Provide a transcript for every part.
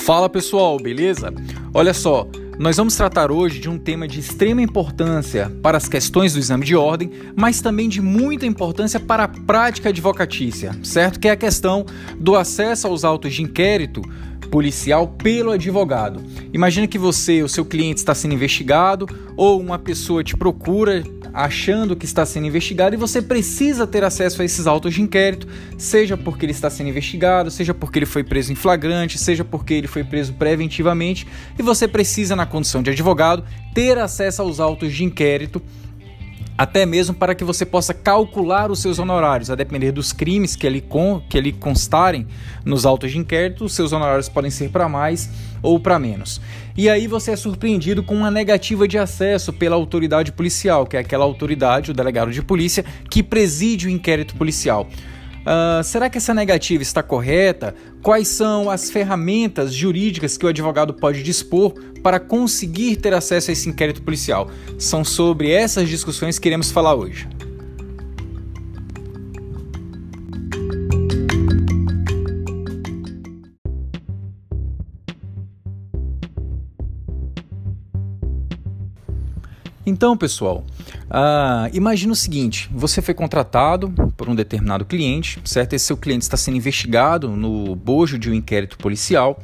Fala pessoal, beleza? Olha só, nós vamos tratar hoje de um tema de extrema importância para as questões do exame de ordem, mas também de muita importância para a prática advocatícia, certo? Que é a questão do acesso aos autos de inquérito policial pelo advogado. Imagina que você, o seu cliente está sendo investigado ou uma pessoa te procura achando que está sendo investigado e você precisa ter acesso a esses autos de inquérito, seja porque ele está sendo investigado, seja porque ele foi preso em flagrante, seja porque ele foi preso preventivamente e você precisa, na condição de advogado, ter acesso aos autos de inquérito até mesmo para que você possa calcular os seus honorários, a depender dos crimes que ele, con que ele constarem nos autos de inquérito, os seus honorários podem ser para mais ou para menos. E aí você é surpreendido com uma negativa de acesso pela autoridade policial, que é aquela autoridade, o delegado de polícia, que preside o inquérito policial. Uh, será que essa negativa está correta? Quais são as ferramentas jurídicas que o advogado pode dispor para conseguir ter acesso a esse inquérito policial? São sobre essas discussões que iremos falar hoje. Então, pessoal, uh, imagine o seguinte: você foi contratado por um determinado cliente, certo? Esse seu cliente está sendo investigado no bojo de um inquérito policial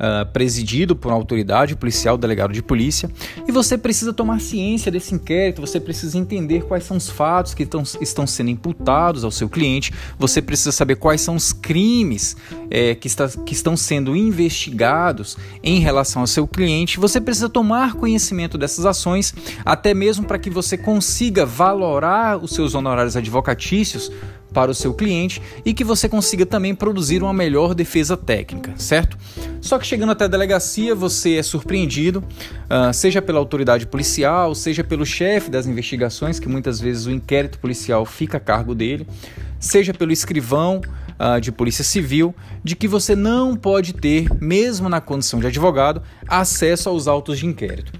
uh, presidido por uma autoridade policial, delegado de polícia, e você precisa tomar ciência desse inquérito, você precisa entender quais são os fatos que estão, estão sendo imputados ao seu cliente, você precisa saber quais são os crimes é, que, está, que estão sendo investigados em relação ao seu cliente, você precisa tomar conhecimento dessas ações, até mesmo para que você consiga valorar os seus honorários advocatícios para o seu cliente e que você consiga também produzir uma melhor defesa técnica, certo? Só que chegando até a delegacia, você é surpreendido, uh, seja pela autoridade policial, seja pelo chefe das investigações, que muitas vezes o inquérito policial fica a cargo dele, seja pelo escrivão uh, de polícia civil, de que você não pode ter, mesmo na condição de advogado, acesso aos autos de inquérito.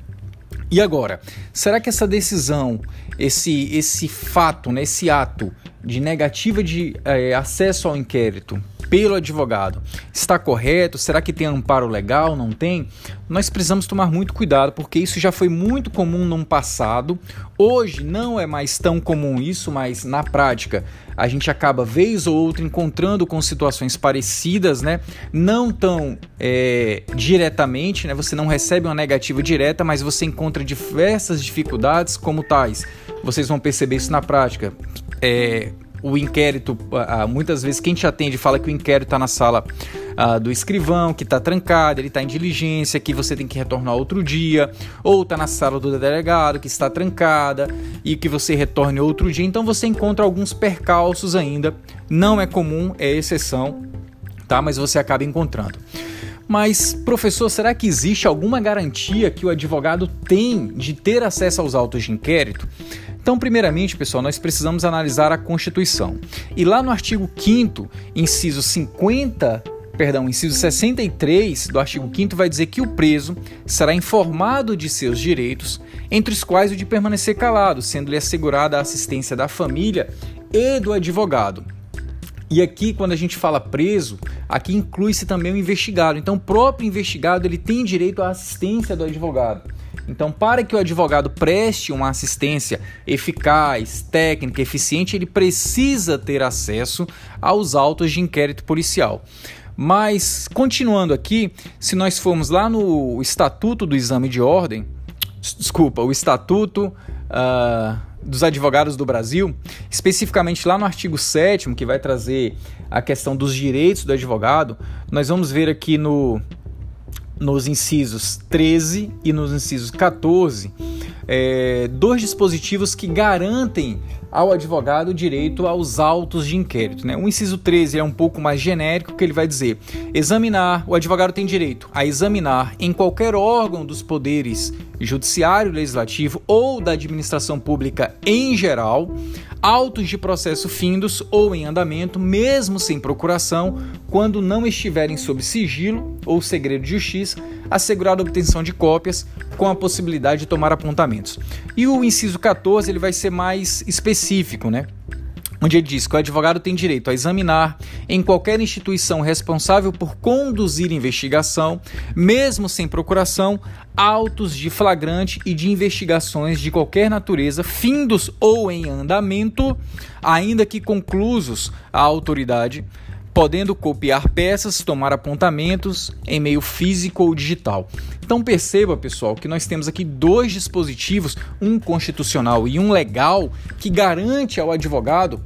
E agora, será que essa decisão, esse, esse fato, né, esse ato de negativa de é, acesso ao inquérito pelo advogado está correto? Será que tem amparo legal? Não tem? Nós precisamos tomar muito cuidado porque isso já foi muito comum no passado. Hoje não é mais tão comum isso, mas na prática a gente acaba vez ou outra encontrando com situações parecidas, né? Não tão é, diretamente, né? Você não recebe uma negativa direta, mas você encontra diversas dificuldades como tais. Vocês vão perceber isso na prática. É, o inquérito, muitas vezes quem te atende fala que o inquérito está na sala do escrivão, que está trancado, ele está em diligência, que você tem que retornar outro dia, ou está na sala do delegado, que está trancada e que você retorne outro dia. Então você encontra alguns percalços ainda. Não é comum, é exceção, tá? Mas você acaba encontrando. Mas, professor, será que existe alguma garantia que o advogado tem de ter acesso aos autos de inquérito? Então, primeiramente, pessoal, nós precisamos analisar a Constituição. E lá no artigo 5 inciso 50 perdão, inciso 63 do artigo 5 vai dizer que o preso será informado de seus direitos, entre os quais o de permanecer calado, sendo-lhe assegurada a assistência da família e do advogado. E aqui, quando a gente fala preso, aqui inclui-se também o investigado. Então, o próprio investigado ele tem direito à assistência do advogado. Então, para que o advogado preste uma assistência eficaz, técnica, eficiente, ele precisa ter acesso aos autos de inquérito policial. Mas, continuando aqui, se nós formos lá no Estatuto do Exame de Ordem, desculpa, o Estatuto uh, dos Advogados do Brasil, especificamente lá no artigo 7, que vai trazer a questão dos direitos do advogado, nós vamos ver aqui no nos incisos 13 e nos incisos 14 é, dois dispositivos que garantem ao advogado o direito aos autos de inquérito. Né? O inciso 13 é um pouco mais genérico, que ele vai dizer: examinar, o advogado tem direito a examinar em qualquer órgão dos poderes judiciário, legislativo ou da administração pública em geral autos de processo findos ou em andamento, mesmo sem procuração, quando não estiverem sob sigilo ou segredo de justiça, assegurada a obtenção de cópias com a possibilidade de tomar apontamentos. E o inciso 14 ele vai ser mais específico, né? Onde ele diz que o advogado tem direito a examinar em qualquer instituição responsável por conduzir investigação, mesmo sem procuração, autos de flagrante e de investigações de qualquer natureza, findos ou em andamento, ainda que conclusos a autoridade podendo copiar peças, tomar apontamentos em meio físico ou digital. Então perceba, pessoal, que nós temos aqui dois dispositivos, um constitucional e um legal, que garante ao advogado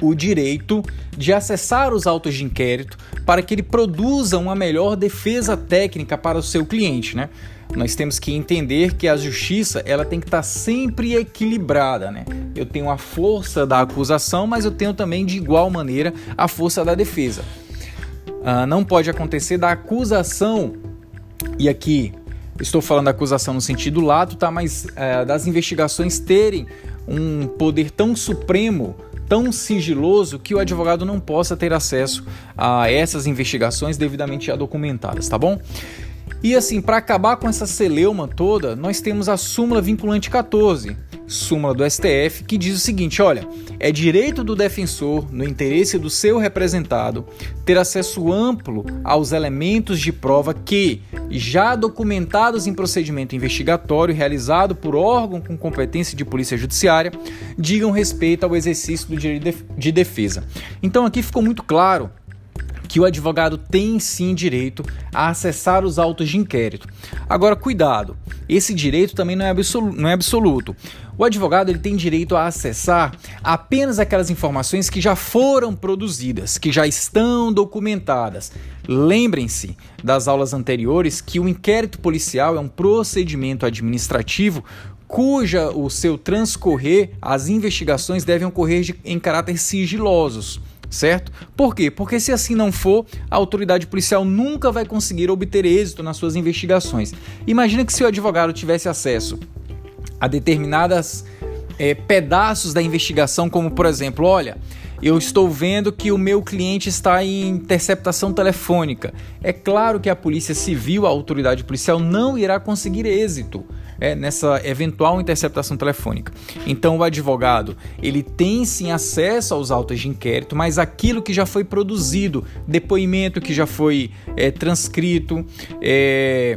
o direito de acessar os autos de inquérito para que ele produza uma melhor defesa técnica para o seu cliente, né? Nós temos que entender que a justiça ela tem que estar sempre equilibrada, né? Eu tenho a força da acusação, mas eu tenho também de igual maneira a força da defesa. Ah, não pode acontecer da acusação e aqui estou falando da acusação no sentido lato, tá? Mas é, das investigações terem um poder tão supremo tão sigiloso que o advogado não possa ter acesso a essas investigações devidamente documentadas, tá bom? E assim, para acabar com essa celeuma toda, nós temos a súmula vinculante 14, súmula do STF, que diz o seguinte: olha, é direito do defensor, no interesse do seu representado, ter acesso amplo aos elementos de prova que, já documentados em procedimento investigatório realizado por órgão com competência de polícia judiciária, digam respeito ao exercício do direito de defesa. Então aqui ficou muito claro que o advogado tem sim direito a acessar os autos de inquérito. Agora, cuidado, esse direito também não é, absoluto. Não é absoluto. O advogado ele tem direito a acessar apenas aquelas informações que já foram produzidas, que já estão documentadas. Lembrem-se das aulas anteriores que o inquérito policial é um procedimento administrativo cuja o seu transcorrer, as investigações devem ocorrer de, em caráter sigilosos certo? Por quê? Porque se assim não for, a autoridade policial nunca vai conseguir obter êxito nas suas investigações. Imagina que se o advogado tivesse acesso a determinadas é, pedaços da investigação, como por exemplo, olha, eu estou vendo que o meu cliente está em interceptação telefônica. É claro que a Polícia Civil, a autoridade policial, não irá conseguir êxito é, nessa eventual interceptação telefônica. Então o advogado ele tem sim acesso aos autos de inquérito, mas aquilo que já foi produzido, depoimento que já foi é, transcrito, é,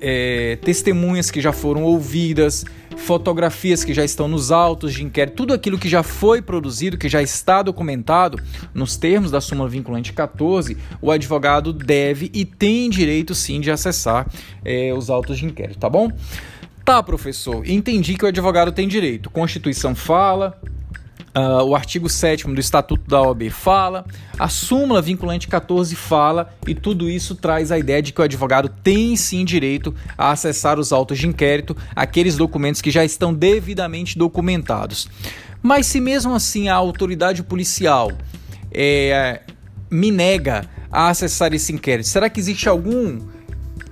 é, testemunhas que já foram ouvidas, fotografias que já estão nos autos de inquérito, tudo aquilo que já foi produzido, que já está documentado nos termos da súmula vinculante 14, o advogado deve e tem direito sim de acessar é, os autos de inquérito, tá bom? Tá, professor, entendi que o advogado tem direito. Constituição fala, Uh, o artigo 7 do Estatuto da OAB fala, a súmula vinculante 14 fala, e tudo isso traz a ideia de que o advogado tem sim direito a acessar os autos de inquérito, aqueles documentos que já estão devidamente documentados. Mas se mesmo assim a autoridade policial é, me nega a acessar esse inquérito, será que existe algum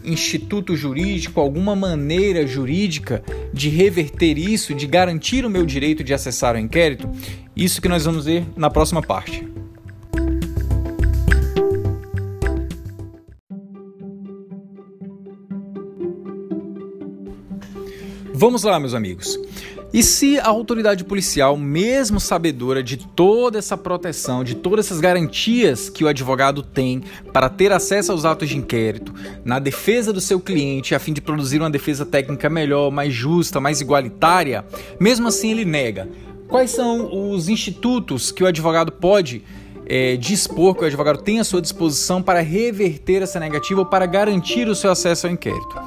instituto jurídico, alguma maneira jurídica de reverter isso, de garantir o meu direito de acessar o inquérito? Isso que nós vamos ver na próxima parte. Vamos lá, meus amigos. E se a autoridade policial, mesmo sabedora de toda essa proteção, de todas essas garantias que o advogado tem para ter acesso aos autos de inquérito, na defesa do seu cliente, a fim de produzir uma defesa técnica melhor, mais justa, mais igualitária, mesmo assim ele nega. Quais são os institutos que o advogado pode é, dispor, que o advogado tem à sua disposição para reverter essa negativa ou para garantir o seu acesso ao inquérito?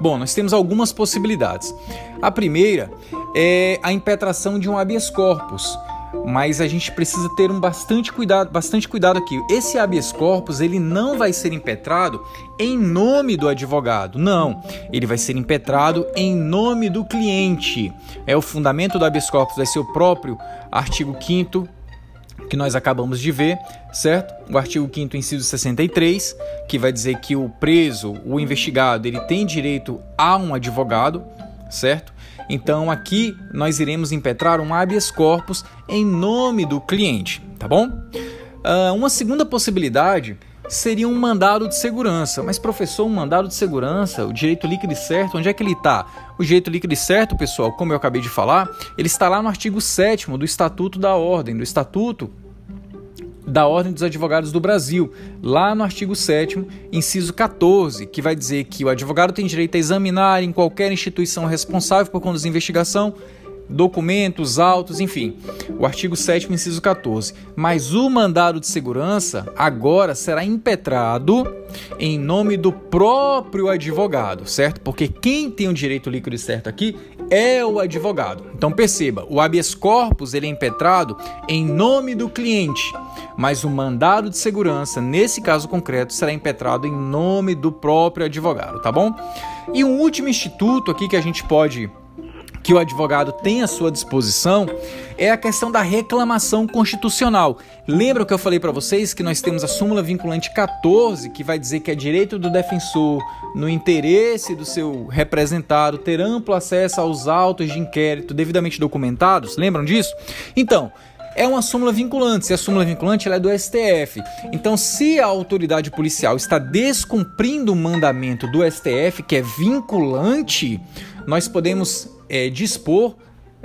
Bom, nós temos algumas possibilidades. A primeira é a impetração de um habeas corpus, mas a gente precisa ter um bastante cuidado, bastante cuidado aqui. Esse habeas corpus ele não vai ser impetrado em nome do advogado, não. Ele vai ser impetrado em nome do cliente. É o fundamento do habeas corpus vai ser o próprio artigo 5 que nós acabamos de ver, certo? O artigo 5º, inciso 63, que vai dizer que o preso, o investigado, ele tem direito a um advogado, certo? Então aqui nós iremos impetrar um habeas corpus em nome do cliente, tá bom? Uh, uma segunda possibilidade seria um mandado de segurança. Mas, professor, um mandado de segurança, o direito líquido e certo, onde é que ele está? O direito líquido e certo, pessoal, como eu acabei de falar, ele está lá no artigo 7 do Estatuto da Ordem, do Estatuto da Ordem dos Advogados do Brasil, lá no artigo 7, inciso 14, que vai dizer que o advogado tem direito a examinar em qualquer instituição responsável por conduzir investigação documentos, autos, enfim. O artigo 7 inciso 14. Mas o mandado de segurança agora será impetrado em nome do próprio advogado, certo? Porque quem tem o direito líquido e certo aqui é o advogado. Então perceba, o habeas corpus ele é impetrado em nome do cliente, mas o mandado de segurança, nesse caso concreto, será impetrado em nome do próprio advogado, tá bom? E um último instituto aqui que a gente pode que o advogado tem à sua disposição é a questão da reclamação constitucional. Lembra que eu falei para vocês que nós temos a súmula vinculante 14, que vai dizer que é direito do defensor, no interesse do seu representado, ter amplo acesso aos autos de inquérito devidamente documentados? Lembram disso? Então, é uma súmula vinculante. Se a súmula vinculante ela é do STF. Então, se a autoridade policial está descumprindo o mandamento do STF, que é vinculante, nós podemos é, dispor,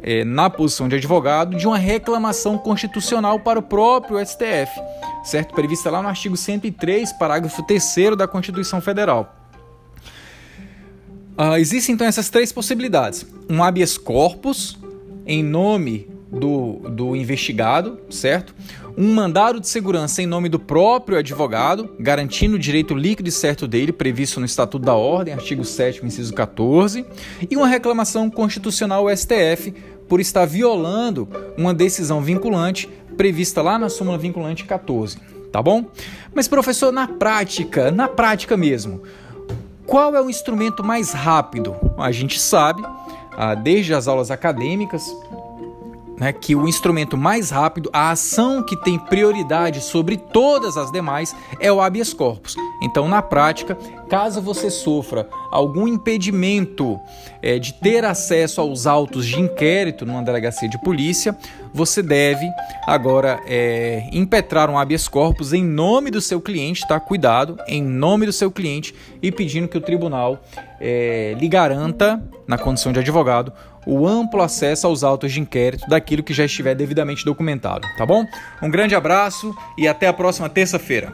é, na posição de advogado, de uma reclamação constitucional para o próprio STF, certo? Prevista lá no artigo 103, parágrafo 3 da Constituição Federal. Uh, existem então essas três possibilidades: um habeas corpus em nome do, do investigado, certo? Um mandado de segurança em nome do próprio advogado, garantindo o direito líquido e certo dele, previsto no Estatuto da Ordem, artigo 7, inciso 14, e uma reclamação constitucional ao STF por estar violando uma decisão vinculante prevista lá na súmula vinculante 14, tá bom? Mas professor, na prática, na prática mesmo, qual é o instrumento mais rápido? A gente sabe, ah, desde as aulas acadêmicas, né, que o instrumento mais rápido, a ação que tem prioridade sobre todas as demais é o habeas corpus. Então, na prática, caso você sofra algum impedimento é, de ter acesso aos autos de inquérito numa delegacia de polícia, você deve agora é, impetrar um habeas corpus em nome do seu cliente, tá? Cuidado, em nome do seu cliente e pedindo que o tribunal é, lhe garanta, na condição de advogado, o amplo acesso aos autos de inquérito daquilo que já estiver devidamente documentado, tá bom? Um grande abraço e até a próxima terça-feira.